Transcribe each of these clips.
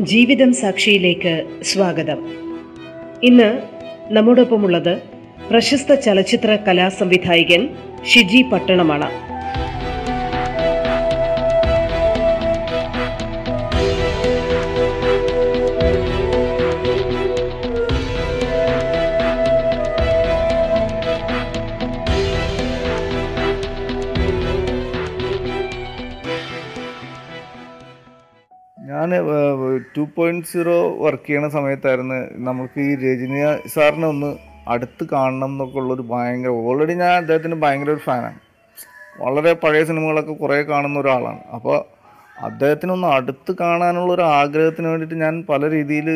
ജീവിതം സാക്ഷിയിലേക്ക് സ്വാഗതം. ഇന്ന് നമ്മോടൊപ്പമുള്ളത് പ്രശസ്ത ചലച്ചിത്ര കലാസംവിധായകൻ ഷിജി പട്ടണമാണ്. ടു പോയിന്റ് സീറോ വർക്ക് ചെയ്യണ സമയത്തായിരുന്നു നമുക്ക് ഈ രജനി സാറിനെ ഒന്ന് അടുത്ത് കാണണം എന്നൊക്കെ ഉള്ളൊരു ഭയങ്കര ഓൾറെഡി ഞാൻ അദ്ദേഹത്തിന് ഭയങ്കര ഒരു ഫാനാണ് വളരെ പഴയ സിനിമകളൊക്കെ കുറേ കാണുന്ന ഒരാളാണ്. അപ്പോൾ അദ്ദേഹത്തിനൊന്ന് അടുത്ത് കാണാനുള്ള ഒരു ആഗ്രഹത്തിന് വേണ്ടിയിട്ട് ഞാൻ പല രീതിയിൽ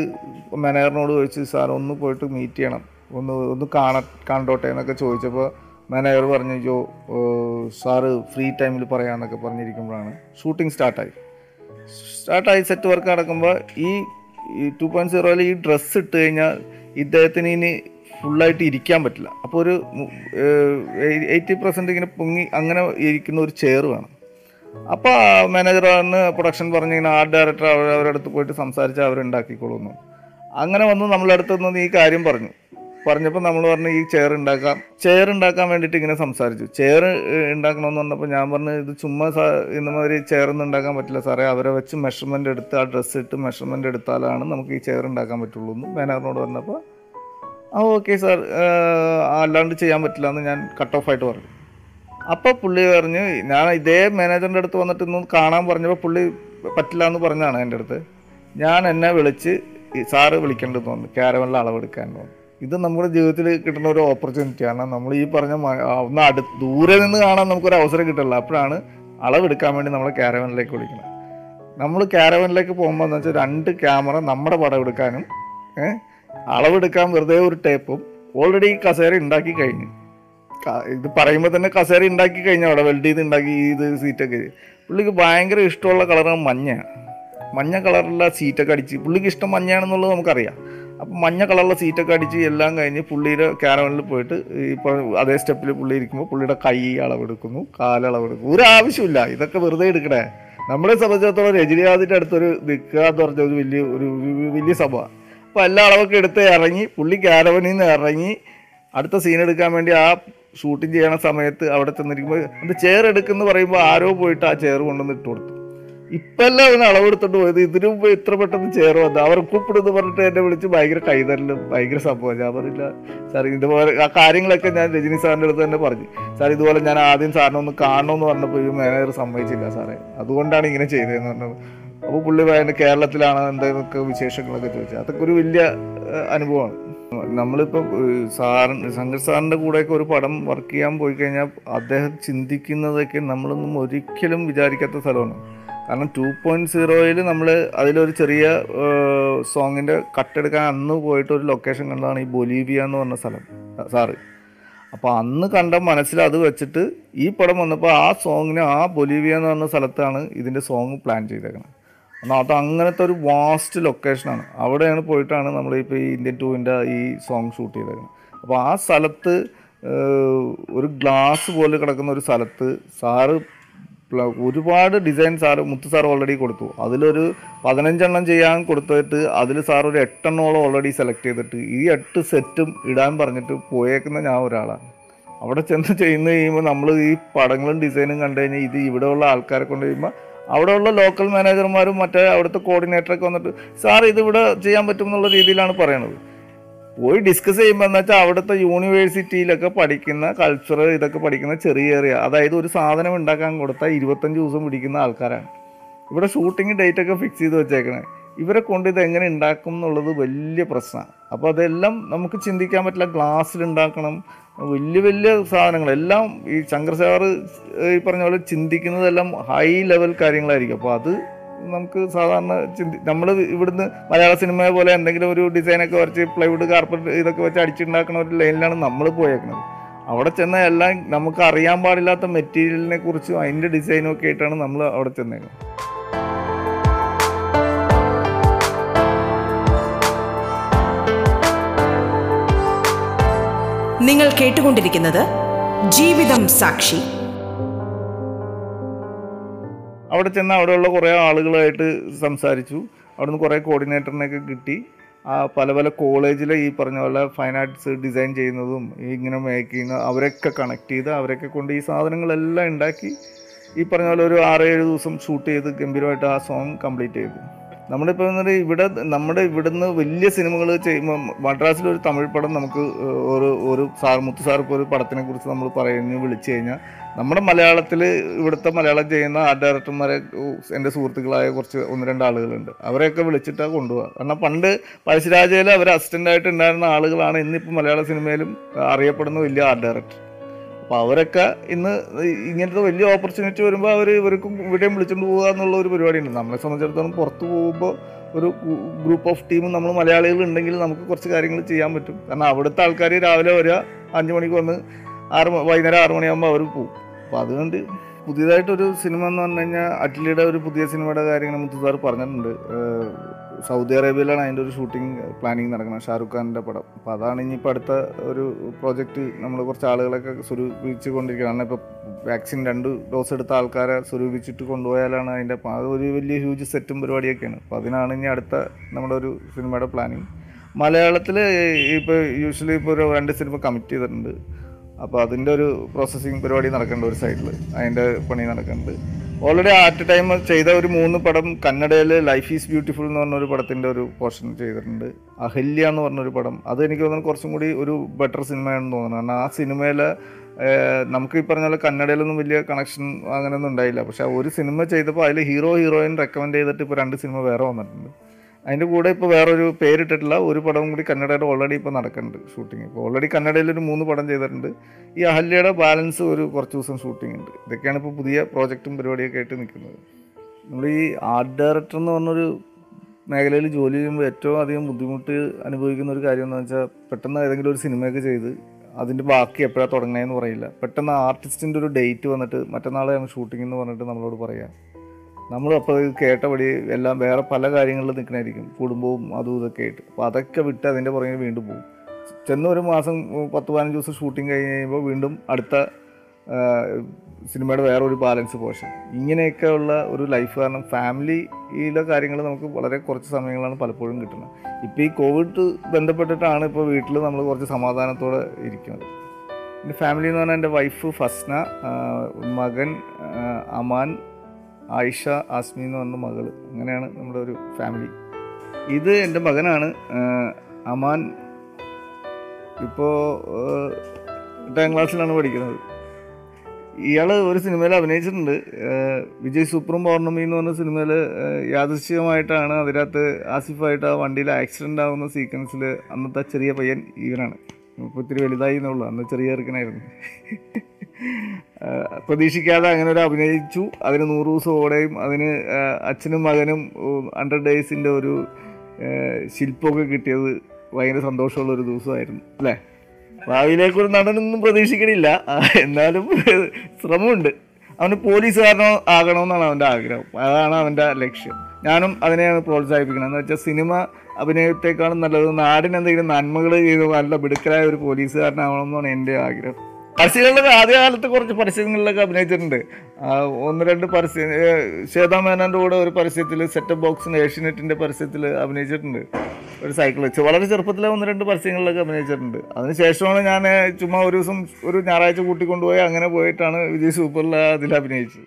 മാനേജറിനോട് ചോദിച്ചു സാർ ഒന്ന് പോയിട്ട് മീറ്റ് ചെയ്യണം. ഒന്ന് ഒന്ന് കാണ കണ്ടോട്ടെ? എന്നൊക്കെ ചോദിച്ചപ്പോൾ മാനേജർ പറഞ്ഞു ജോ സാറ് ഫ്രീ ടൈമിൽ പറയാമെന്നൊക്കെ പറഞ്ഞിരിക്കുമ്പോഴാണ്. ഷൂട്ടിംഗ് സ്റ്റാർട്ടായി. സ്റ്റാർട്ടായി സെറ്റ് വർക്ക് നടക്കുമ്പോൾ ഈ ടു പോയിന്റ് സീറോയിൽ ഈ ഡ്രസ്സ് ഇട്ട് കഴിഞ്ഞാൽ ഇദ്ദേഹത്തിന് ഇനി ഫുള്ളായിട്ട് ഇരിക്കാൻ പറ്റില്ല. അപ്പോൾ ഒരു എയ്റ്റി പെർസെന്റ് ഇങ്ങനെ പൊങ്ങി അങ്ങനെ ഇരിക്കുന്ന ഒരു ചെയർ വേണം. അപ്പോൾ മാനേജർ വന്ന് പ്രൊഡക്ഷൻ പറഞ്ഞ് ഇങ്ങനെ ആർട്ട് ഡയറക്ടർ അവർ അവരുടെ അടുത്ത് പോയിട്ട് സംസാരിച്ച് അവരുണ്ടാക്കിക്കോളുന്നു. അങ്ങനെ വന്ന് നമ്മളെ നിന്ന് ഈ കാര്യം പറഞ്ഞു. പറഞ്ഞപ്പോൾ നമ്മൾ പറഞ്ഞു ഈ ചെയർ ഉണ്ടാക്കാം ചെയർ ഉണ്ടാക്കാൻ വേണ്ടിയിട്ട് ഇങ്ങനെ സംസാരിച്ചു. ചെയർ ഉണ്ടാക്കണമെന്ന് പറഞ്ഞപ്പോൾ ഞാൻ പറഞ്ഞു ഇത് ചുമ്മാ സാ ഇന്ന മാതിരി ചെയർ ഒന്നും ഉണ്ടാക്കാൻ പറ്റില്ല സാറേ. അവരെ വെച്ച് മെഷർമെന്റ് എടുത്ത് ആ ഡ്രസ്സ് ഇട്ട് മെഷർമെന്റ് എടുത്താലാണ് നമുക്ക് ഈ ചെയർ ഉണ്ടാക്കാൻ പറ്റുള്ളൂ എന്ന് മാനേജറിനോട് പറഞ്ഞപ്പോൾ ആ ഓക്കെ സാർ അല്ലാണ്ട് ചെയ്യാൻ പറ്റില്ല എന്ന് ഞാൻ കട്ട് ഓഫ് ആയിട്ട് പറഞ്ഞു. അപ്പോൾ പുള്ളി പറഞ്ഞു ഞാൻ ഇതേ മാനേജറിന്റെ അടുത്ത് വന്നിട്ട് ഇന്ന് കാണാൻ പറഞ്ഞപ്പോൾ പുള്ളി പറ്റില്ല എന്ന് പറഞ്ഞാണ് എന്റെ അടുത്ത്. ഞാൻ എന്നെ വിളിച്ച് സാറ് വിളിക്കേണ്ടതെന്ന് തോന്നുന്നു ക്യാരവലിൽ അളവെടുക്കാൻ തോന്നുന്നു ഇത് നമ്മുടെ ജീവിതത്തിൽ കിട്ടുന്ന ഒരു ഓപ്പർച്യൂണിറ്റിയാണ് നമ്മൾ ഈ പറഞ്ഞ ഒന്ന് അടു ദൂരെ നിന്ന് കാണാൻ നമുക്കൊരു അവസരം കിട്ടില്ല അപ്പോഴാണ് അളവെടുക്കാൻ വേണ്ടി നമ്മളെ ക്യാരവനിലേക്ക് വിളിക്കുന്നത്. നമ്മൾ ക്യാരവനിലേക്ക് പോകുമ്പോൾ എന്ന് വെച്ചാൽ രണ്ട് ക്യാമറ നമ്മുടെ പടം എടുക്കാനും അളവെടുക്കാൻ വെറുതെ ഒരു ടേപ്പും ഓൾറെഡി കസേര ഉണ്ടാക്കി കഴിഞ്ഞു. ഇത് പറയുമ്പോൾ തന്നെ കസേര ഉണ്ടാക്കി കഴിഞ്ഞ അവിടെ വെൽഡ് ചെയ്ത് ഉണ്ടാക്കി ഇത് സീറ്റൊക്കെ പുള്ളിക്ക് ഭയങ്കര ഇഷ്ടമുള്ള കളറാണ് മഞ്ഞ. മഞ്ഞ കളറുള്ള സീറ്റൊക്കെ അടിച്ച് പുള്ളിക്ക് ഇഷ്ടം മഞ്ഞയാണെന്നുള്ളത് നമുക്കറിയാം. അപ്പം മഞ്ഞ കളറുള്ള സീറ്റൊക്കെ അടിച്ച് എല്ലാം കഴിഞ്ഞ് പുള്ളിയുടെ ക്യാരവനിൽ പോയിട്ട് ഇപ്പോൾ അതേ സ്റ്റെപ്പിൽ പുള്ളി ഇരിക്കുമ്പോൾ പുള്ളിയുടെ കൈ അളവെടുക്കുന്നു കാലളവെടുക്കുന്നു ഒരു ആവശ്യമില്ല ഇതൊക്കെ വെറുതെ എടുക്കണേ. നമ്മളെ സംബന്ധിച്ചിടത്തോളം രജനീകാന്തിന്റെ അടുത്തൊരു നിൽക്കുക എന്ന് പറഞ്ഞ ഒരു വലിയ ഒരു വലിയ സഭ അപ്പോൾ എല്ലാ അളവൊക്കെ എടുത്ത് ഇറങ്ങി പുള്ളി ക്യാരവനിൽ നിന്ന് ഇറങ്ങി അടുത്ത സീൻ എടുക്കാൻ വേണ്ടി ആ ഷൂട്ടിംഗ് ചെയ്യണ സമയത്ത് അവിടെ ചെന്നിരിക്കുമ്പോൾ അത് ചെയർ എടുക്കുന്നു പറയുമ്പോൾ ആരോ പോയിട്ട് ആ ചെയർ കൊണ്ടുവന്ന് ഇട്ട് കൊടുത്തു. ഇപ്പെല്ലാം അവന് അളവെടുത്തോണ്ട് പോയത്? ഇതിനു മുമ്പ് ഇത്ര പെട്ടെന്ന് ചേർവന്ന് വന്നു? അവർ കൂപ്പിടുന്ന് പറഞ്ഞിട്ട് എന്നെ വിളിച്ച് ഭയങ്കര കൈതരലും ഭയങ്കര സംഭവം. ഞാൻ പറഞ്ഞില്ല സാർ ഇതുപോലെ ആ കാര്യങ്ങളൊക്കെ ഞാൻ രജനി സാറിന്റെ അടുത്ത് തന്നെ പറഞ്ഞു. സാർ ഇതുപോലെ ഞാൻ ആദ്യം സാറിനെ ഒന്ന് കാണണമെന്ന് പറഞ്ഞപ്പോൾ ഈ മാനേജർ സമ്മതിച്ചില്ല സാറേ. അതുകൊണ്ടാണ് ഇങ്ങനെ ചെയ്തതെന്ന് പറഞ്ഞത് അപ്പോൾ പുള്ളി പറയുന്നത് കേരളത്തിലാണ് എന്തൊക്കെ വിശേഷങ്ങളൊക്കെ ചോദിച്ചത്. അതൊക്കെ ഒരു വലിയ അനുഭവമാണ്. നമ്മളിപ്പോൾ സാറിന് ശങ്കർ സാറിന്റെ കൂടെയൊക്കെ ഒരു പടം വർക്ക് ചെയ്യാൻ പോയി കഴിഞ്ഞാൽ അദ്ദേഹം ചിന്തിക്കുന്നതൊക്കെ നമ്മളൊന്നും ഒരിക്കലും വിചാരിക്കാത്ത സ്ഥലമാണ്. കാരണം ടു പോയിന്റ് സീറോയിൽ നമ്മൾ അതിലൊരു ചെറിയ സോങ്ങിന്റെ കട്ടെടുക്കാൻ അന്ന് പോയിട്ട് ഒരു ലൊക്കേഷൻ കണ്ടതാണ് ഈ ബൊലീവിയ എന്ന് പറഞ്ഞ സ്ഥലം സാറ് അപ്പോൾ അന്ന് കണ്ട മനസ്സിൽ അത് വെച്ചിട്ട് ഈ പടം വന്നപ്പോൾ ആ സോങ്ങിന് ആ ബൊലീവിയ എന്ന് പറഞ്ഞ സ്ഥലത്താണ് ഇതിന്റെ സോങ് പ്ലാൻ ചെയ്തേക്കുന്നത് എന്നാൽ അത് അങ്ങനത്തെ ഒരു വാസ്റ്റ് ലൊക്കേഷനാണ് അവിടെയാണ് പോയിട്ടാണ് നമ്മൾ ഇപ്പോൾ ഈ ഇന്ത്യൻ ടൂവിന്റെ ഈ സോങ് ഷൂട്ട് ചെയ്തേക്കുന്നത് അപ്പോൾ ആ സ്ഥലത്ത് ഒരു ഗ്ലാസ് പോലെ കിടക്കുന്ന ഒരു സ്ഥലത്ത് സാറ് ഒരുപാട് design sir Muthu sir already കൊടുത്തു. അതിലൊരു പതിനഞ്ചെണ്ണം ചെയ്യാൻ കൊടുത്തിട്ട് അതിൽ സാർ ഒരു എട്ടെണ്ണോളം ഓൾറെഡി സെലക്ട് ചെയ്തിട്ട് ഈ എട്ട് സെറ്റും ഇടാൻ പറഞ്ഞിട്ട് പോയേക്കുന്ന ഞാൻ ഒരാളാണ്. അവിടെ ചെന്ന് ചെയ്യുന്ന കഴിയുമ്പോൾ നമ്മൾ ഈ പടങ്ങളും ഡിസൈനും കണ്ടു കഴിഞ്ഞാൽ ഇത് ഇവിടെയുള്ള ആൾക്കാരെ കൊണ്ട് കഴിയുമ്പോൾ അവിടെയുള്ള ലോക്കൽ മാനേജർമാരും മറ്റേ അവിടുത്തെ കോർഡിനേറ്ററൊക്കെ വന്നിട്ട് സാർ ഇത് ഇവിടെ ചെയ്യാൻ പറ്റും എന്നുള്ള രീതിയിലാണ് പറയണത്. പോയി ഡിസ്കസ് ചെയ്യുമ്പോൾ എന്ന് വെച്ചാൽ അവിടുത്തെ യൂണിവേഴ്സിറ്റിയിലൊക്കെ പഠിക്കുന്ന കൾച്ചർ ഇതൊക്കെ പഠിക്കുന്ന ചെറിയ ചെറിയ അതായത് ഒരു സാധനം ഉണ്ടാക്കാൻ കൊടുത്താൽ ഇരുപത്തഞ്ച് ദിവസം പിടിക്കുന്ന ആൾക്കാരാണ്. ഇവിടെ ഷൂട്ടിംഗ് ഡേറ്റ് ഒക്കെ ഫിക്സ് ചെയ്ത് വെച്ചേക്കണേ. ഇവരെ കൊണ്ട് ഇത് എങ്ങനെ ഉണ്ടാക്കും എന്നുള്ളത് വലിയ പ്രശ്നമാണ് അപ്പോൾ അതെല്ലാം നമുക്ക് ചിന്തിക്കാൻ പറ്റില്ല. ഗ്ലാസ്സിൽ ഉണ്ടാക്കണം. വലിയ വലിയ സാധനങ്ങൾ. എല്ലാം ഈ ശങ്കർ സാറ് ഈ പറഞ്ഞ പോലെ ചിന്തിക്കുന്നതെല്ലാം ഹൈ ലെവൽ കാര്യങ്ങളായിരിക്കും. അപ്പോൾ അത് നമുക്ക് സാധാരണ ചിന്തി നമ്മൾ ഇവിടുന്ന് മലയാള സിനിമയെ പോലെ എന്തെങ്കിലും ഒരു ഡിസൈനൊക്കെ വരച്ച് പ്ലൈവുഡ് കാർപ്പറ്റ് ഇതൊക്കെ വെച്ച് അടിച്ചുണ്ടാക്കുന്ന ഒരു ലൈനിലാണ് നമ്മൾ പോയേക്കുന്നത് അവിടെ ചെന്ന എല്ലാം നമുക്ക് അറിയാൻ പാടില്ലാത്ത മെറ്റീരിയലിനെ കുറിച്ചും അതിന്റെ ഡിസൈനും ഒക്കെ ആയിട്ടാണ് നമ്മൾ അവിടെ ചെന്നേക്കുന്നത് നിങ്ങൾ കേട്ടുകൊണ്ടിരിക്കുന്നത് ജീവിതം സാക്ഷി. അവിടെ ചെന്ന് അവിടെയുള്ള കുറേ ആളുകളായിട്ട് സംസാരിച്ചു. അവിടുന്ന് കുറേ കോർഡിനേറ്ററിനെയൊക്കെ കിട്ടി. ആ പല പല കോളേജിലെ ഈ പറഞ്ഞ പോലെ ഫൈൻ ആർട്സ് ഡിസൈൻ ചെയ്യുന്നതും ഈ ഇങ്ങനെ മേക്ക് ചെയ്യുന്ന അവരൊക്കെ കണക്ട് ചെയ്ത് അവരൊക്കെ കൊണ്ട് ഈ സാധനങ്ങളെല്ലാം ഉണ്ടാക്കി. ഈ പറഞ്ഞ പോലെ ഒരു ആറേഴ് ദിവസം ഷൂട്ട് ചെയ്ത് ഗംഭീരമായിട്ട് ആ സോങ് കംപ്ലീറ്റ് ചെയ്തു. നമ്മളിപ്പോൾ പറഞ്ഞാൽ ഇവിടെ നമ്മുടെ ഇവിടുന്ന് വലിയ സിനിമകൾ ചെയ്യുമ്പോൾ മദ്രാസിൽ ഒരു തമിഴ് പടം നമുക്ക് ഒരു ഒരു സാർ മുത്തു സാർ ഒരു പടത്തിനെ കുറിച്ച് നമ്മൾ പറയുന്നു വിളിച്ചു കഴിഞ്ഞാൽ നമ്മുടെ മലയാളത്തിൽ ഇവിടുത്തെ മലയാളം ചെയ്യുന്ന ആ ഡയറക്ടർമാരെ എന്റെ സുഹൃത്തുക്കളായ കുറച്ച് ഒന്ന് രണ്ട് ആളുകളുണ്ട്. അവരെയൊക്കെ വിളിച്ചിട്ടാണ് കൊണ്ടുപോകുക കാരണം പണ്ട് പഴശ്ശിരാജയിൽ അവർ അസിസ്റ്റന്റായിട്ട് ഉണ്ടായിരുന്ന ആളുകളാണ് ഇന്നിപ്പോൾ മലയാള സിനിമയിലും അറിയപ്പെടുന്ന വലിയ ആർട്ട് ഡയറക്ടർ അപ്പോൾ അവരൊക്കെ ഇന്ന് ഇങ്ങനത്തെ വലിയ ഓപ്പർച്യൂണിറ്റി വരുമ്പോൾ അവർ ഇവർക്കും ഇവിടെയും വിളിച്ചുകൊണ്ട് പോകുക എന്നുള്ള ഒരു പരിപാടിയുണ്ട്. നമ്മളെ സംബന്ധിച്ചിടത്തോളം പുറത്ത് പോകുമ്പോൾ ഒരു ഗ്രൂപ്പ് ഓഫ് ടീം നമ്മൾ മലയാളികൾ ഉണ്ടെങ്കിൽ നമുക്ക് കുറച്ച് കാര്യങ്ങൾ ചെയ്യാൻ പറ്റും. കാരണം അവിടുത്തെ ആൾക്കാർ രാവിലെ വരിക അഞ്ച് മണിക്ക് വന്ന് ആറ് വൈകുന്നേരം ആറ് മണിയാകുമ്പോൾ അവർ പോകും അപ്പോൾ അതുകൊണ്ട് പുതിയതായിട്ടൊരു സിനിമ എന്ന് പറഞ്ഞു കഴിഞ്ഞാൽ അറ്റ്ലിയുടെ ഒരു പുതിയ സിനിമയുടെ കാര്യങ്ങൾ മുത്തുസാർ പറഞ്ഞിട്ടുണ്ട്. സൗദി അറേബ്യയിലാണ് അതിന്റെ ഒരു ഷൂട്ടിംഗ് പ്ലാനിങ് നടക്കുന്നത്. ഷാറുഖ് ഖാന്റെ പടം. അപ്പോൾ അതാണ് ഇനിയിപ്പോൾ അടുത്ത ഒരു പ്രോജക്റ്റ് നമ്മൾ കുറച്ച് ആളുകളൊക്കെ സ്വരൂപിച്ച് കൊണ്ടിരിക്കുകയാണ് കാരണം ഇപ്പോൾ വാക്സിൻ രണ്ട് ഡോസ് എടുത്ത ആൾക്കാരെ സ്വരൂപിച്ചിട്ട് കൊണ്ടുപോയാലാണ് അതിന്റെ ഒരു വലിയ ഹ്യൂജ് സെറ്റും പരിപാടിയൊക്കെയാണ്. അപ്പോൾ അതിനാണ് ഇനി അടുത്ത നമ്മുടെ ഒരു സിനിമയുടെ പ്ലാനിങ് മലയാളത്തിൽ ഇപ്പോൾ യൂഷ്വലി ഇപ്പോൾ ഒരു രണ്ട് സിനിമ കമ്മിറ്റ് ചെയ്തിട്ടുണ്ട്. അപ്പോൾ അതിന്റെ ഒരു പ്രോസസ്സിങ് പരിപാടി നടക്കുന്നുണ്ട് ഒരു സൈഡിൽ അതിന്റെ പണി നടക്കുന്നുണ്ട് ഓൾറെഡി ആറ്റ് ടൈം ചെയ്ത ഒരു മൂന്ന് പടം കന്നഡയിൽ ലൈഫ് ഈസ് ബ്യൂട്ടിഫുൾ എന്ന് പറഞ്ഞ ഒരു പടത്തിന്റെ ഒരു പോർഷൻ ചെയ്തിട്ടുണ്ട്. അഹല്യ എന്ന് പറഞ്ഞൊരു പടം. അത് എനിക്ക് തോന്നുന്നു കുറച്ചും കൂടി ഒരു ബെറ്റർ സിനിമയാണെന്ന് തോന്നുന്നു. കാരണം ആ സിനിമയിൽ നമുക്ക് ഈ പറഞ്ഞ കന്നഡയിലൊന്നും വലിയ കണക്ഷൻ അങ്ങനെയൊന്നും ഉണ്ടായില്ല. പക്ഷെ ഒരു സിനിമ ചെയ്തപ്പോൾ അതിൽ ഹീറോ ഹീറോയിൻ റെക്കമെൻഡ് ചെയ്തിട്ട് ഇപ്പോൾ രണ്ട് സിനിമ വേറെ വന്നിട്ടുണ്ട്. അതിന്റെ കൂടെ ഇപ്പോൾ വേറൊരു പേരിട്ടിട്ടില്ല ഒരു പടവും കൂടി കന്നഡയുടെ ഓൾറെഡി ഇപ്പോൾ നടക്കുന്നുണ്ട് ഷൂട്ടിങ് ഇപ്പോൾ ഓൾറെഡി കന്നഡയിൽ ഒരു മൂന്ന് പടം ചെയ്തിട്ടുണ്ട്. ഈ അഹല്യയുടെ ബാലൻസ് ഒരു കുറച്ച് ദിവസം ഷൂട്ടിംഗ് ഉണ്ട്. ഇതൊക്കെയാണ് ഇപ്പോൾ പുതിയ പ്രോജക്റ്റും പരിപാടിയൊക്കെ ആയിട്ട് നിൽക്കുന്നത്. നമ്മൾ ഈ ആർട്ട് ഡയറക്ടർ എന്ന് പറഞ്ഞൊരു മേഖലയിൽ ജോലി ചെയ്യുമ്പോൾ ഏറ്റവും അധികം ബുദ്ധിമുട്ട് അനുഭവിക്കുന്ന ഒരു കാര്യം എന്ന് വെച്ചാൽ പെട്ടെന്ന് ഏതെങ്കിലും ഒരു സിനിമയൊക്കെ ചെയ്ത് അതിന്റെ ബാക്കി എപ്പോഴാണ് തുടങ്ങണേന്ന് പറയില്ല. പെട്ടെന്ന് ആർട്ടിസ്റ്റിന്റെ ഒരു ഡേറ്റ് വന്നിട്ട് മറ്റന്നാളെയാണ് ഷൂട്ടിംഗ് എന്ന് പറഞ്ഞിട്ട് നമ്മളോട് പറയാം. ഇത് കേട്ടപടി എല്ലാം വേറെ പല കാര്യങ്ങളിൽ നിൽക്കണായിരിക്കും കുടുംബവും അതും ഇതൊക്കെ ആയിട്ട്. അപ്പോൾ അതൊക്കെ വിട്ട് അതിന്റെ പുറകെ വീണ്ടും പോകും. ചെന്ന് ഒരു മാസം പത്ത് പതിനഞ്ച് ദിവസം ഷൂട്ടിങ് കഴിഞ്ഞ് കഴിയുമ്പോൾ വീണ്ടും അടുത്ത സിനിമയുടെ വേറെ ഒരു ബാലൻസ് പോഷൻ. ഇങ്ങനെയൊക്കെ ഉള്ള ഒരു ലൈഫ് കാരണം ഫാമിലിയിലെ കാര്യങ്ങൾ നമുക്ക് വളരെ കുറച്ച് സമയങ്ങളാണ് പലപ്പോഴും കിട്ടുന്നത്. ഇപ്പോൾ ഈ കോവിഡ് ബന്ധപ്പെട്ടിട്ടാണ് ഇപ്പോൾ വീട്ടിൽ നമ്മൾ കുറച്ച് സമാധാനത്തോടെ ഇരിക്കുന്നത്. എന്റെ ഫാമിലി എന്ന് പറഞ്ഞാൽ എന്റെ വൈഫ് ഫസ്ന മകൻ അമാൻ ആയിഷ ആസ്മി എന്ന് പറഞ്ഞ മകൾ. അങ്ങനെയാണ് നമ്മുടെ ഒരു ഫാമിലി ഇത് എന്റെ മകനാണ് അമാൻ. ഇപ്പോൾ എട്ടാം ക്ലാസ്സിലാണ് പഠിക്കുന്നത്. ഇയാൾ ഒരു സിനിമയിൽ അഭിനയിച്ചിട്ടുണ്ട്. വിജയ് സൂപ്പറും പൗർണമി എന്ന് പറഞ്ഞ സിനിമയിൽ യാദൃശ്ചികമായിട്ടാണ് അതിനകത്ത് ആസിഫായിട്ട് ആ വണ്ടിയിൽ ആക്സിഡന്റ് ആവുന്ന സീക്വൻസിൽ അന്നത്തെ ചെറിയ പയ്യൻ ഇവനാണ്. ഇപ്പോൾ ഇത്തിരി വലുതായി എന്നുള്ളൂ. അന്ന് ചെറിയ ചെറുക്കനായിരുന്നു. പ്രതീക്ഷിക്കാതെ അങ്ങനെ ഒരു അഭിനയിച്ചു. അതിന് നൂറ് ദിവസം ഓടെയും അതിന് അച്ഛനും മകനും ഹൺഡ്രഡ് ഡേയ്സിന്റെ ഒരു ശില്പമൊക്കെ കിട്ടിയത് ഭയങ്കര സന്തോഷമുള്ള ഒരു ദിവസമായിരുന്നു അല്ലേ? ഭാവിയിലേക്ക് ഒരു നടനൊന്നും പ്രതീക്ഷിക്കണില്ല. എന്നാലും ശ്രമമുണ്ട്. അവന് പോലീസുകാരനോ ആകണമെന്നാണ് അവന്റെ ആഗ്രഹം. അതാണ് അവന്റെ ലക്ഷ്യം. ഞാനും അതിനെയാണ് പ്രോത്സാഹിപ്പിക്കുന്നത്. എന്ന് വെച്ചാൽ സിനിമ അഭിനയത്തെക്കാളും നല്ലത് നാടിനെന്തെങ്കിലും നന്മകൾ ചെയ്ത് നല്ല മിടുക്കരായ ഒരു പോലീസുകാരനാവണമെന്നാണ് എന്റെ ആഗ്രഹം. പരസ്യങ്ങളിലൊക്കെ ആദ്യകാലത്ത് കുറച്ച് പരസ്യങ്ങളിലൊക്കെ അഭിനയിച്ചിട്ടുണ്ട്. ഒന്ന് രണ്ട് പരസ്യം ശ്വേതാ മേനോന്റെ കൂടെ ഒരു പരസ്യത്തിൽ സെറ്റപ്പ് ബോക്സിന് ഏഷ്യനെറ്റിന്റെ പരസ്യത്തിൽ അഭിനയിച്ചിട്ടുണ്ട്. ഒരു സൈക്കിൾ വെച്ച്. വളരെ ചെറുപ്പത്തിലെ ഒന്ന് രണ്ട് പരസ്യങ്ങളിലൊക്കെ അഭിനയിച്ചിട്ടുണ്ട്. അതിനുശേഷമാണ് ഞാൻ ചുമ്മാ ഒരു ദിവസം ഒരു ഞായറാഴ്ച കൂട്ടിക്കൊണ്ടുപോയി അങ്ങനെ പോയിട്ടാണ് വിജയ് സൂപ്പറിൽ അതിൽ അഭിനയിച്ചത്.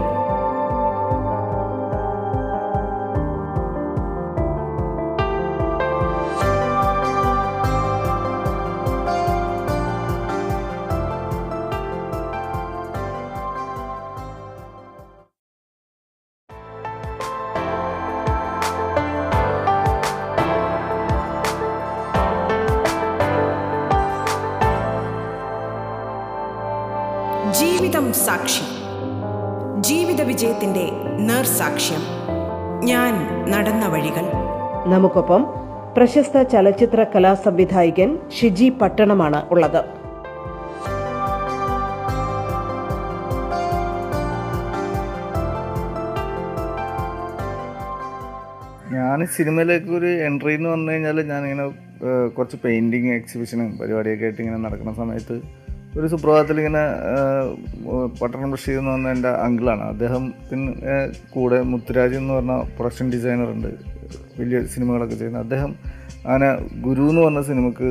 നമുക്കൊപ്പം പ്രശസ്ത ചലച്ചിത്ര കലാ സംവിധായകൻ ഷിജി പട്ടണമാണ് ഉള്ളത്. ഞാൻ സിനിമയിലേക്ക് ഒരു എൻട്രി എന്ന് പറഞ്ഞു കഴിഞ്ഞാൽ ഞാനിങ്ങനെ കുറച്ച് പെയിന്റിങ് എക്സിബിഷനും പരിപാടിയൊക്കെ ആയിട്ട് ഇങ്ങനെ നടക്കുന്ന സമയത്ത് ഒരു സുപ്രഭാതത്തിൽ ഇങ്ങനെ പട്ടണം ബഷീർ എന്ന് പറഞ്ഞ എന്റെ അങ്കിളാണ് അദ്ദേഹത്തിന് കൂടെ മുത്തുരാജ് എന്ന് പറഞ്ഞ പ്രൊഡക്ഷൻ ഡിസൈനർ ഉണ്ട്. വലിയ സിനിമകളൊക്കെ ചെയ്യുന്നത് അദ്ദേഹം ആന ഗുരു എന്ന് പറഞ്ഞ സിനിമക്ക്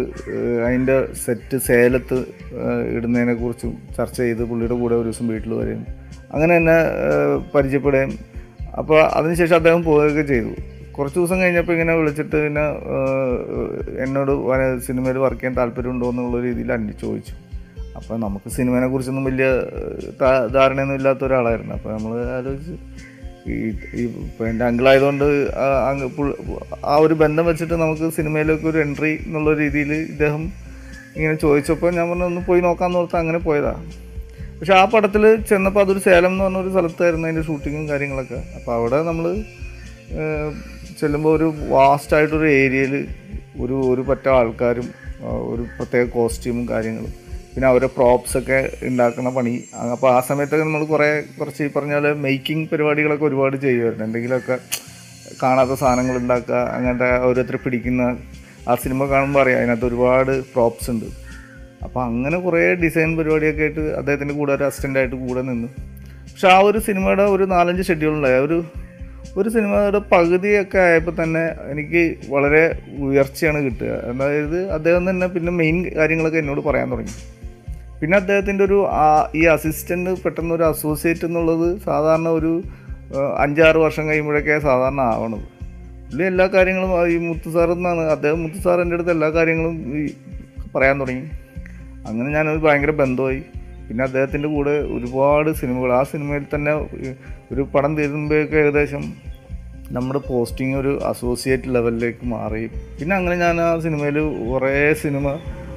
അതിന്റെ സെറ്റ് സേലത്ത് ഇടുന്നതിനെ കുറിച്ചും ചർച്ച ചെയ്ത് പുള്ളിയുടെ കൂടെ ഒരു ദിവസം വീട്ടിൽ വരെയും അങ്ങനെ ഏഹ്, പരിചയപ്പെടുകയും. അപ്പോൾ അതിനുശേഷം അദ്ദേഹം പോവുകയൊക്കെ ചെയ്തു. കുറച്ച് ദിവസം കഴിഞ്ഞപ്പോൾ ഇങ്ങനെ വിളിച്ചിട്ട് പിന്നെ എന്നോട് സിനിമയിൽ വർക്ക് ചെയ്യാൻ താല്പര്യമുണ്ടോ എന്നുള്ള രീതിയിൽ അന്വേഷിച്ച് ചോദിച്ചു. അപ്പോൾ നമുക്ക് സിനിമയെ കുറിച്ചൊന്നും വലിയ ധാരണയൊന്നും ഇല്ലാത്ത ഒരാളായിരുന്നു. അപ്പോൾ നമ്മൾ ആലോചിച്ച് ഈ ഈ എന്റെ അങ്കിളായതുകൊണ്ട് ആ ഒരു ബന്ധം വെച്ചിട്ട് നമുക്ക് സിനിമയിലേക്ക് ഒരു എൻട്രി എന്നുള്ള രീതിയിൽ ഇദ്ദേഹം ഇങ്ങനെ ചോദിച്ചപ്പോൾ ഞാൻ പറഞ്ഞു ഒന്ന് പോയി നോക്കാമെന്ന് ഓർത്ത് അങ്ങനെ പോയതാണ് പക്ഷെ ആ പടത്തിൽ ചെന്നപ്പോൾ അതൊരു സേലം എന്ന് പറഞ്ഞ ഒരു സ്ഥലത്തായിരുന്നു അതിന്റെ ഷൂട്ടിങ്ങും കാര്യങ്ങളൊക്കെ. അപ്പോൾ അവിടെ നമ്മൾ ചെല്ലുമ്പോൾ ഒരു വാസ്റ്റായിട്ടൊരു ഏരിയയിൽ ഒരു ഒരു പറ്റ ആൾക്കാരും ഒരു പ്രത്യേക കോസ്റ്റ്യൂമും കാര്യങ്ങളും പിന്നെ അവരെ പ്രോപ്സ് ഒക്കെ ഉണ്ടാക്കുന്ന പണി. അപ്പോൾ ആ സമയത്തൊക്കെ നമ്മൾ കുറേ കുറച്ച് ഈ പറഞ്ഞ പോലെ മേക്കിംഗ് പരിപാടികളൊക്കെ ഒരുപാട് ചെയ്യുമായിരുന്നു എന്തെങ്കിലുമൊക്കെ കാണാത്ത സാധനങ്ങൾ ഉണ്ടാക്കുക അങ്ങനത്തെ ഓരോരുത്തർ പിടിക്കുന്ന ആ സിനിമ കാണുമ്പോൾ അറിയാം അതിനകത്ത് ഒരുപാട് പ്രോപ്സ് ഉണ്ട് അപ്പോൾ അങ്ങനെ കുറേ ഡിസൈൻ പരിപാടിയൊക്കെ ആയിട്ട് അദ്ദേഹത്തിന്റെ കൂടെ ഒരു അസിസ്റ്റന്റായിട്ട് കൂടെ നിന്നു. പക്ഷെ ആ ഒരു സിനിമയുടെ ഒരു നാലഞ്ച് ഷെഡ്യൂളുണ്ടായി ഒരു ഒരു സിനിമയുടെ പകുതിയൊക്കെ ആയപ്പോൾ തന്നെ എനിക്ക് വളരെ ഉയർച്ചയാണ് കിട്ടുക. അതായത് അദ്ദേഹം തന്നെ പിന്നെ മെയിൻ കാര്യങ്ങളൊക്കെ എന്നോട് പറയാൻ തുടങ്ങി. പിന്നെ അദ്ദേഹത്തിന്റെ ഒരു ഈ അസിസ്റ്റന്റ് പെട്ടെന്ന് ഒരു അസോസിയേറ്റ് എന്നുള്ളത് സാധാരണ ഒരു അഞ്ചാറ് വർഷം കഴിയുമ്പോഴൊക്കെ സാധാരണ ആവണത്. പുള്ളി എല്ലാ കാര്യങ്ങളും ഈ മുത്തു എന്നാണ് അദ്ദേഹം മുത്തു സാർ എന്റെ അടുത്ത് എല്ലാ കാര്യങ്ങളും ഈ പറയാൻ തുടങ്ങി. അങ്ങനെ ഞാനൊരു ഭയങ്കര ബന്ധമായി പിന്നെ അദ്ദേഹത്തിന്റെ കൂടെ ഒരുപാട് സിനിമകൾ ആ സിനിമയിൽ തന്നെ ഒരു പടം തീരുമ്പോഴൊക്കെ ഏകദേശം നമ്മുടെ പോസ്റ്റിംഗ് ഒരു അസോസിയേറ്റ് ലെവലിലേക്ക് മാറി. പിന്നെ അങ്ങനെ ഞാൻ ആ സിനിമയിൽ കുറേ സിനിമ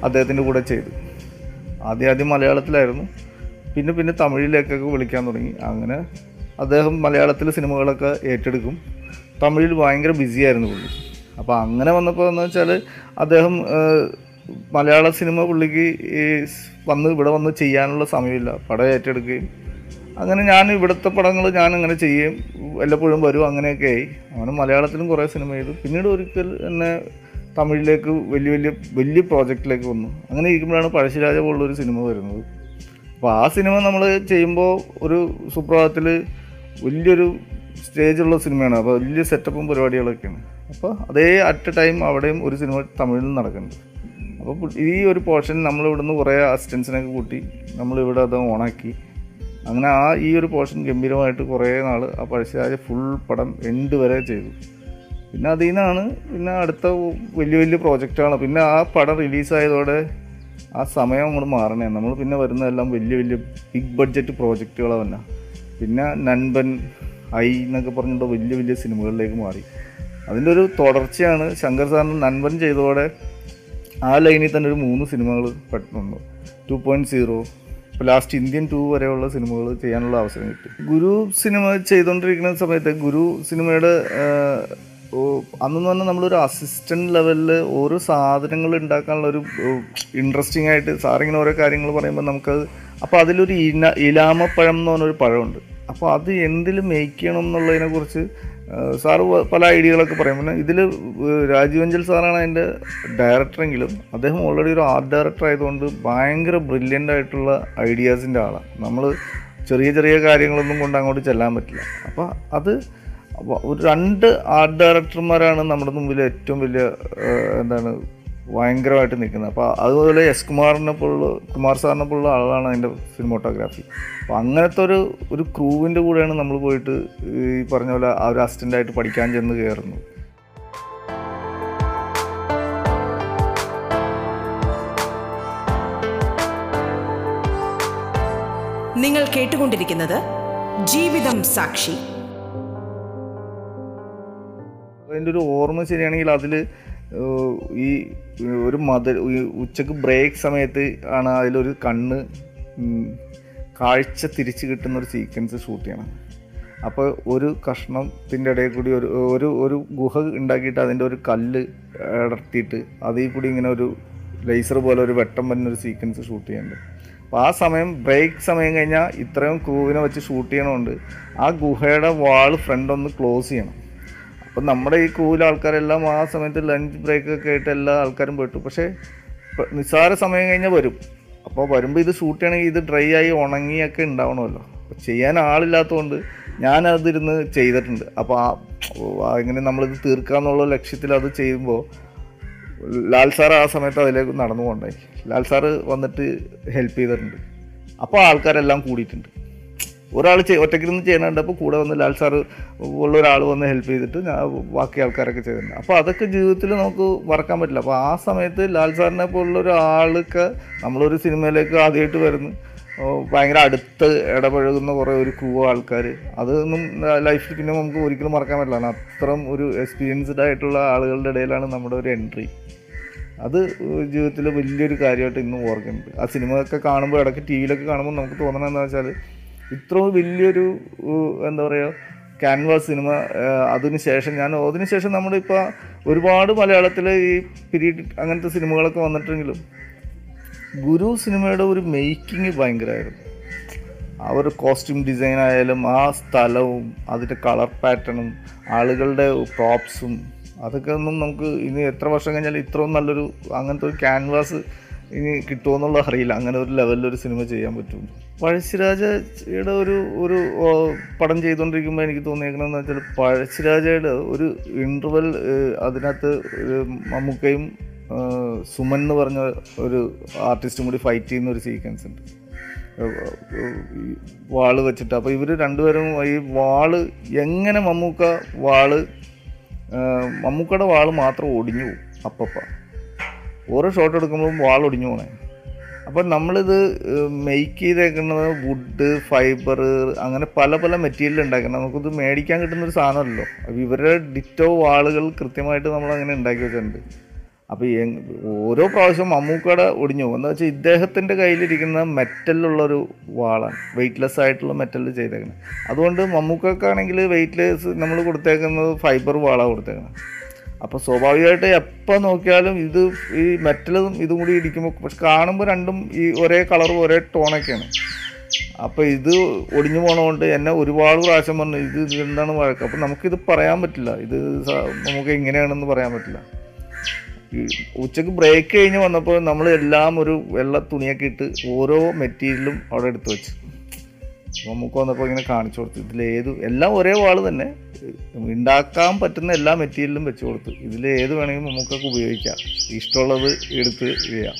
അദ്ദേഹത്തിന്റെ കൂടെ ചെയ്തു. ആദ്യം ആദ്യം മലയാളത്തിലായിരുന്നു. പിന്നെ പിന്നെ തമിഴിലേക്കൊക്കെ വിളിക്കാൻ തുടങ്ങി. അങ്ങനെ അദ്ദേഹം മലയാളത്തിലെ സിനിമകളൊക്കെ ഏറ്റെടുക്കും. തമിഴിൽ ഭയങ്കര ബിസിയായിരുന്നു പുള്ളി. അപ്പോൾ അങ്ങനെ വന്നപ്പോൾ എന്ന് വെച്ചാൽ അദ്ദേഹം മലയാള സിനിമ പുള്ളിക്ക് വന്ന് ഇവിടെ വന്ന് ചെയ്യാനുള്ള സമയമില്ല. പടം ഏറ്റെടുക്കുകയും അങ്ങനെ ഞാൻ ഇവിടുത്തെ പടങ്ങൾ ഞാൻ അങ്ങനെ ചെയ്യുകയും വല്ലപ്പോഴും വരും അങ്ങനെയൊക്കെ ആയി. അങ്ങനെ മലയാളത്തിലും കുറേ സിനിമ ചെയ്തു. പിന്നീട് ഒരിക്കൽ എന്നെ തമിഴിലേക്ക് വലിയ വലിയ വലിയ പ്രോജക്റ്റിലേക്ക് വന്നു. അങ്ങനെ ഇരിക്കുമ്പോഴാണ് പഴശ്ശിരാജ പോലുള്ളൊരു സിനിമ വരുന്നത്. അപ്പോൾ ആ സിനിമ നമ്മൾ ചെയ്യുമ്പോൾ ഒരു സുപ്രഭാതത്തിൽ വലിയൊരു സ്റ്റേജുള്ള സിനിമയാണ്. അപ്പോൾ വലിയ സെറ്റപ്പും പരിപാടികളൊക്കെയാണ്. അപ്പോൾ അതേ അറ്റ് എ ടൈം അവിടെയും ഒരു സിനിമ തമിഴിൽ നടക്കുന്നുണ്ട്. അപ്പോൾ ഈ ഒരു പോർഷൻ നമ്മൾ ഇവിടുന്ന് കുറേ അസിസ്റ്റൻസിനൊക്കെ കൂട്ടി നമ്മളിവിടെ അത് ഓണാക്കി. അങ്ങനെ ആ ഈ ഒരു പോർഷൻ ഗംഭീരമായിട്ട് കുറേ നാൾ ആ പഴശ്ശിരാജ ഫുൾ പടം എൻഡ് വരെ ചെയ്തു. പിന്നെ അതിൽ നിന്നാണ് പിന്നെ അടുത്ത വലിയ വലിയ പ്രോജക്റ്റാണ് പിന്നെ ആ പടം റിലീസായതോടെ ആ സമയം അങ്ങോട്ട് മാറണേ. നമ്മൾ പിന്നെ വരുന്നതെല്ലാം വലിയ വലിയ ബിഗ് ബഡ്ജറ്റ് പ്രോജക്റ്റുകളാണ് പിന്നെ നൻപൻ ഐ എന്നൊക്കെ പറഞ്ഞിട്ട് വലിയ വലിയ സിനിമകളിലേക്ക് മാറി. അതിന്റെ ഒരു തുടർച്ചയാണ് ശങ്കർ സാറിന് നൻപൻ ചെയ്തതോടെ ആ ലൈനിൽ തന്നെ ഒരു മൂന്ന് സിനിമകൾ പെട്ടെന്ന് ടു പോയിന്റ് സീറോ. ഇപ്പോൾ ലാസ്റ്റ് ഇന്ത്യൻ ടു വരെയുള്ള സിനിമകൾ ചെയ്യാനുള്ള അവസരം കിട്ടി. ഗുരു സിനിമ ചെയ്തുകൊണ്ടിരിക്കുന്ന സമയത്ത് ഗുരു സിനിമയുടെ അന്നെന്ന് പറഞ്ഞാൽ നമ്മളൊരു അസിസ്റ്റന്റ് ലെവലിൽ ഓരോ സാധനങ്ങൾ ഉണ്ടാക്കാനുള്ള ഒരു ഇൻട്രസ്റ്റിംഗ് ആയിട്ട് സാറിങ്ങനെ ഓരോ കാര്യങ്ങൾ പറയുമ്പോൾ നമുക്കത് അപ്പോൾ അതിലൊരു ഇന ഇലാമപ്പഴം എന്ന് പറഞ്ഞൊരു പഴമുണ്ട്. അപ്പോൾ അത് എന്തിൽ മേക്ക് ചെയ്യണം എന്നുള്ളതിനെക്കുറിച്ച് സാറ് പല ഐഡിയകളൊക്കെ പറയും. പിന്നെ ഇതിൽ രാജീവഞ്ചൽ സാറാണ് അതിന്റെ ഡയറക്ടറെങ്കിലും അദ്ദേഹം ഓൾറെഡി ഒരു ആർട്ട് ഡയറക്ടർ ആയതുകൊണ്ട് ഭയങ്കര ബ്രില്യന്റ് ആയിട്ടുള്ള ഐഡിയാസിന്റെ ആളാണ് നമ്മൾ ചെറിയ ചെറിയ കാര്യങ്ങളൊന്നും കൊണ്ട് അങ്ങോട്ട് ചെല്ലാൻ പറ്റില്ല. അപ്പോൾ അത് അപ്പോൾ ഒരു രണ്ട് ആർട്ട് ഡയറക്ടർമാരാണ് നമ്മുടെ മുമ്പിൽ ഏറ്റവും വലിയ എന്താണ് ഭയങ്കരമായിട്ട് നിൽക്കുന്നത്. അപ്പോൾ അതുപോലെ എസ് കുമാറിനെ പോലുള്ള കുമാർ സാറിനെ പോലുള്ള ആളാണ് അതിന്റെ സിനിമോട്ടോഗ്രാഫി അപ്പോൾ അങ്ങനത്തെ ഒരു ഒരു ക്രൂവിന്റെ കൂടെയാണ് നമ്മൾ പോയിട്ട് ഈ പറഞ്ഞ പോലെ ആ ഒരു അസിസ്റ്റന്റായിട്ട് പഠിക്കാൻ ചെന്ന് കയറുന്നത്. നിങ്ങൾ കേട്ടുകൊണ്ടിരിക്കുന്നത് ജീവിതം സാക്ഷി. അതിന്റെ ഒരു ഓർമ്മ ശരിയാണെങ്കിൽ അതിൽ ഈ ഒരു ഈ ഉച്ചയ്ക്ക് ബ്രേക്ക് സമയത്ത് ആണ് അതിലൊരു കണ്ണ് കാഴ്ച തിരിച്ച് കിട്ടുന്ന ഒരു സീക്വൻസ് ഷൂട്ട് ചെയ്യണം. അപ്പോൾ ഒരു കഷ്ണത്തിന്റെ ഇടയിൽ കൂടി ഒരു ഒരു ഒരു ഗുഹ ഉണ്ടാക്കിയിട്ട് അതിന്റെ ഒരു കല്ല് ഇടർത്തിയിട്ട് അതിൽ കൂടി ഇങ്ങനെ ഒരു ലേസർ പോലെ ഒരു വെട്ടം വരുന്ന ഒരു സീക്വൻസ് ഷൂട്ട് ചെയ്യുന്നുണ്ട്. അപ്പോൾ ആ സമയം ബ്രേക്ക് സമയം കഴിഞ്ഞാൽ ഇത്രയും ക്രൂവിനെ വെച്ച് ഷൂട്ട് ചെയ്യണമുണ്ട്. ആ ഗുഹയുടെ വാൾ ഫ്രണ്ട് ഒന്ന് ക്ലോസ് ചെയ്യണം. അപ്പം നമ്മുടെ ഈ കൂല ആൾക്കാരെല്ലാം ആ സമയത്ത് ലഞ്ച് ബ്രേക്ക് ഒക്കെ ആയിട്ട് എല്ലാ ആൾക്കാരും പെട്ടു. പക്ഷേ നിസ്സാര സമയം കഴിഞ്ഞാൽ വരും. അപ്പോൾ വരുമ്പോൾ ഇത് ഷൂട്ട് ചെയ്യണമെങ്കിൽ ഇത് ഡ്രൈ ആയി ഉണങ്ങിയൊക്കെ ഉണ്ടാവണമല്ലോ. അപ്പോൾ ചെയ്യാൻ ആളില്ലാത്തതുകൊണ്ട് ഞാനതിരുന്ന് ചെയ്തിട്ടുണ്ട്. അപ്പോൾ ആ ഇങ്ങനെ നമ്മളിത് തീർക്കാന്നുള്ള ലക്ഷ്യത്തിൽ അത് ചെയ്യുമ്പോൾ ലാൽ സാർ ആ സമയത്ത് അതിലേക്ക് നടന്നു കൊണ്ടായി ലാൽ സാറ് വന്നിട്ട് ഹെൽപ്പ് ചെയ്തിട്ടുണ്ട്. അപ്പോൾ ആൾക്കാരെല്ലാം കൂടിയിട്ടുണ്ട്. ഒരാൾ ഒറ്റയ്ക്കിരുന്ന് ചെയ്യണുണ്ട് അപ്പോൾ കൂടെ വന്ന് ലാൽ സാറ് ഉള്ള ഒരാൾ വന്ന് ഹെൽപ്പ് ചെയ്തിട്ട് ഞാൻ ബാക്കി ആൾക്കാരൊക്കെ ചെയ്തിട്ടുണ്ട്. അപ്പോൾ അതൊക്കെ ജീവിതത്തിൽ നമുക്ക് മറക്കാൻ പറ്റില്ല. അപ്പോൾ ആ സമയത്ത് ലാൽ സാറിനെ പോലുള്ള ഒരാൾക്ക് നമ്മളൊരു സിനിമയിലേക്ക് ആദ്യമായിട്ട് വരുന്നു. ഭയങ്കര അടുത്ത് ഇടപഴകുന്ന കുറേ ഒരു ക്രൂ ആൾക്കാർ അതൊന്നും ലൈഫിൽ പിന്നെ നമുക്ക് ഒരിക്കലും മറക്കാൻ പറ്റില്ല. അത്രയും ഒരു എക്സ്പീരിയൻസ്ഡ് ആയിട്ടുള്ള ആളുകളുടെ ഇടയിലാണ് നമ്മുടെ ഒരു എൻട്രി അത് ജീവിതത്തിൽ വലിയൊരു കാര്യമായിട്ട് ഇന്നും ഓർക്കുന്നുണ്ട്. ആ സിനിമയൊക്കെ കാണുമ്പോൾ ഇടയ്ക്ക് ടി വിയിലൊക്കെ കാണുമ്പോൾ നമുക്ക് തോന്നണമെന്ന് വെച്ചാൽ ഇത്രയും വലിയൊരു എന്താ പറയുക ക്യാൻവാസ് സിനിമ അതിന് ശേഷം ഞാൻ അതിന് ശേഷം നമ്മളിപ്പോൾ ഒരുപാട് മലയാളത്തിൽ ഈ പിരീഡ് അങ്ങനത്തെ സിനിമകളൊക്കെ വന്നിട്ടെങ്കിലും ഗുരു സിനിമയുടെ ഒരു മേക്കിംഗ് ഭയങ്കരമായിരുന്നു ആ ഒരു കോസ്റ്റ്യൂം ഡിസൈൻ ആയാലും ആ സ്ഥലവും അതിന്റെ കളർ പാറ്റേണും ആളുകളുടെ പ്രോപ്സും അതൊക്കെ ഒന്നും നമുക്ക് ഇനി എത്ര വർഷം കഴിഞ്ഞാലും ഇത്രയും നല്ലൊരു അങ്ങനത്തെ ഒരു ക്യാൻവാസ് ഇനി കിട്ടുമോ അറിയില്ല. അങ്ങനെ ഒരു ലെവലിൽ ഒരു സിനിമ ചെയ്യാൻ പറ്റും. പഴശ്ശിരാജയുടെ ഒരു ഒരു പടം ചെയ്തുകൊണ്ടിരിക്കുമ്പോൾ എനിക്ക് തോന്നിയേക്കണമെന്ന് വെച്ചാൽ പഴശ്ശിരാജയുടെ ഒരു ഇന്റർവൽ അതിനകത്ത് മമ്മൂക്കയും സുമൻ എന്ന് പറഞ്ഞ ഒരു ആർട്ടിസ്റ്റും കൂടി ഫൈറ്റ് ചെയ്യുന്ന ഒരു സീക്വൻസ് ഉണ്ട്. വാൾ വെച്ചിട്ട്. അപ്പോൾ ഇവർ രണ്ടുപേരും ഈ വാൾ എങ്ങനെ മമ്മൂക്ക വാൾ മമ്മൂക്കയുടെ വാൾ മാത്രം ഒടിഞ്ഞു പോകും. അപ്പപ്പ. ഓരോ ഷോട്ട് എടുക്കുമ്പോഴും വാൾ ഒടിഞ്ഞു പോണേ അപ്പം നമ്മളിത് മെയ്ക്ക് ചെയ്തേക്കുന്നത് വുഡ് ഫൈബർ അങ്ങനെ പല പല മെറ്റീരിയൽ ഉണ്ടാക്കണം. നമുക്കിത് മേടിക്കാൻ കിട്ടുന്ന ഒരു സാധനമല്ലോ അപ്പോൾ ഇവരുടെ ഡിറ്റോ വാളുകൾ കൃത്യമായിട്ട് നമ്മൾ അങ്ങനെ ഉണ്ടാക്കി വെച്ചിട്ടുണ്ട്. അപ്പോൾ ഓരോ പ്രാവശ്യം മമ്മൂക്കയുടെ ഒടിഞ്ഞു പോകും. എന്താ വെച്ചാൽ ഇദ്ദേഹത്തിന്റെ കയ്യിലിരിക്കുന്ന മെറ്റലുള്ളൊരു വാളാണ്. വെയ്റ്റ്ലെസ് ആയിട്ടുള്ള മെറ്റൽ ചെയ്തേക്കുന്നത് അതുകൊണ്ട് മമ്മൂക്കക്കാണെങ്കിൽ വെയ്റ്റ്ലെസ് നമ്മൾ കൊടുത്തേക്കുന്നത് ഫൈബർ വാളാണ് കൊടുത്തേക്കുന്നത് അപ്പോൾ സ്വാഭാവികമായിട്ട് എപ്പോൾ നോക്കിയാലും ഇത് ഈ മെറ്റലും ഇതും കൂടി ഇടിക്കുമ്പോൾ പക്ഷെ കാണുമ്പോൾ രണ്ടും ഈ ഒരേ കളറും ഒരേ ടോണൊക്കെയാണ് അപ്പോൾ ഇത് ഒടിഞ്ഞു പോണതുകൊണ്ട് എന്നെ ഒരുപാട് പ്രാവശ്യം പറഞ്ഞു ഇത് എന്താണ് വഴക്ക്? അപ്പോൾ നമുക്കിത് പറയാൻ പറ്റില്ല. ഇത് നമുക്ക് എങ്ങനെയാണെന്ന് പറയാൻ പറ്റില്ല. ഉച്ചയ്ക്ക് ബ്രേക്ക് കഴിഞ്ഞ് വന്നപ്പോൾ നമ്മൾ എല്ലാം ഒരു വെള്ള തുണിയൊക്കെ ഇട്ട് ഓരോ മെറ്റീരിയലും അവിടെ എടുത്തു വെച്ചു. നമുക്ക് വന്നപ്പോൾ ഇങ്ങനെ കാണിച്ചു കൊടുത്തു. ഇതിലേത് എല്ലാം ഒരേ വാൾ തന്നെ. ഉണ്ടാക്കാൻ പറ്റുന്ന എല്ലാ മെറ്റീരിയലും വെച്ച് കൊടുത്തു. ഇതിലേത് വേണമെങ്കിലും നമുക്കൊക്കെ ഉപയോഗിക്കാം. ഇഷ്ടമുള്ളത് എടുത്ത് ചെയ്യാം.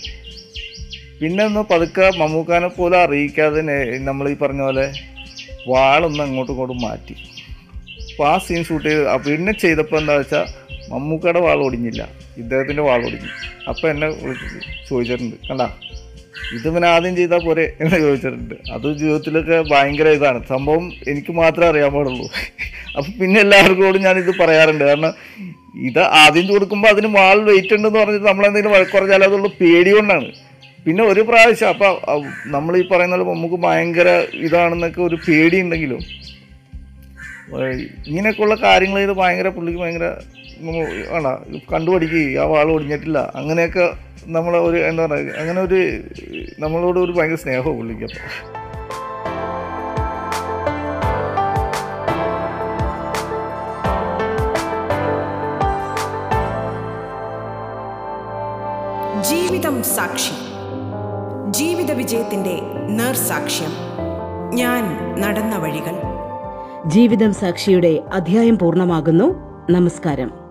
പിന്നെ ഒന്ന് പതുക്കെ മമ്മൂക്കാനെ പോലെ അറിയിക്കാതെ നമ്മൾ ഈ പറഞ്ഞ പോലെ വാളൊന്ന് അങ്ങോട്ടും ഇങ്ങോട്ടും മാറ്റി. അപ്പോൾ ആ സീൻ ഷൂട്ട് ചെയ്ത് പിന്നെ ചെയ്തപ്പോൾ എന്താ വെച്ചാൽ മമ്മൂക്കയുടെ വാൾ ഒടിഞ്ഞില്ല. ഇദ്ദേഹത്തിന്റെ വാൾ ഒടിഞ്ഞു. അപ്പോൾ എന്നെ ചോദിച്ചിട്ടുണ്ട്. കണ്ടാ? ഇത് പിന്നെ ആദ്യം ചെയ്താൽ പോരെ എന്ന് ചോദിച്ചിട്ടുണ്ട്. അത് ജീവിതത്തിലൊക്കെ ഭയങ്കര ഇതാണ്. സംഭവം എനിക്ക് മാത്രമേ അറിയാൻ പാടുള്ളൂ. അപ്പം പിന്നെ എല്ലാവർക്കോടും ഞാൻ ഇത് പറയാറുണ്ട്. കാരണം ഇത് ആദ്യം കൊടുക്കുമ്പോൾ അതിന് വാൾ വെയിറ്റ് ഉണ്ടെന്ന് പറഞ്ഞിട്ട് നമ്മളെന്തെങ്കിലും വഴക്ക് പറഞ്ഞാൽ അതുള്ള പേടി കൊണ്ടാണ്. പിന്നെ ഒരു പ്രാവശ്യം അപ്പം നമ്മൾ ഈ പറയുന്ന പോലെ നമുക്ക് ഭയങ്കര ഇതാണെന്നൊക്കെ ഒരു പേടി ഉണ്ടെങ്കിലും ഇങ്ങനെയൊക്കെയുള്ള ഇത് ഭയങ്കര പുള്ളിക്ക് ഭയങ്കര ആണോ? കണ്ടുപഠിക്കുക ആ വാൾ ഒടിഞ്ഞിട്ടില്ല. അങ്ങനെയൊക്കെ നമ്മളെ ഒരു എന്താ പറയുക അങ്ങനെ ഒരു നമ്മളോട് ഒരു ഭയങ്കര സ്നേഹമാണ് പുള്ളിക്ക് അപ്പോൾ ജീവിതം സാക്ഷി. ജീവിത വിജയത്തിന്റെ നേർസാക്ഷ്യം ഞാൻ നടന്ന വഴികൾ. ജീവിതം സാക്ഷിയുടെ അധ്യായം പൂർണമാകുന്നു. നമസ്കാരം.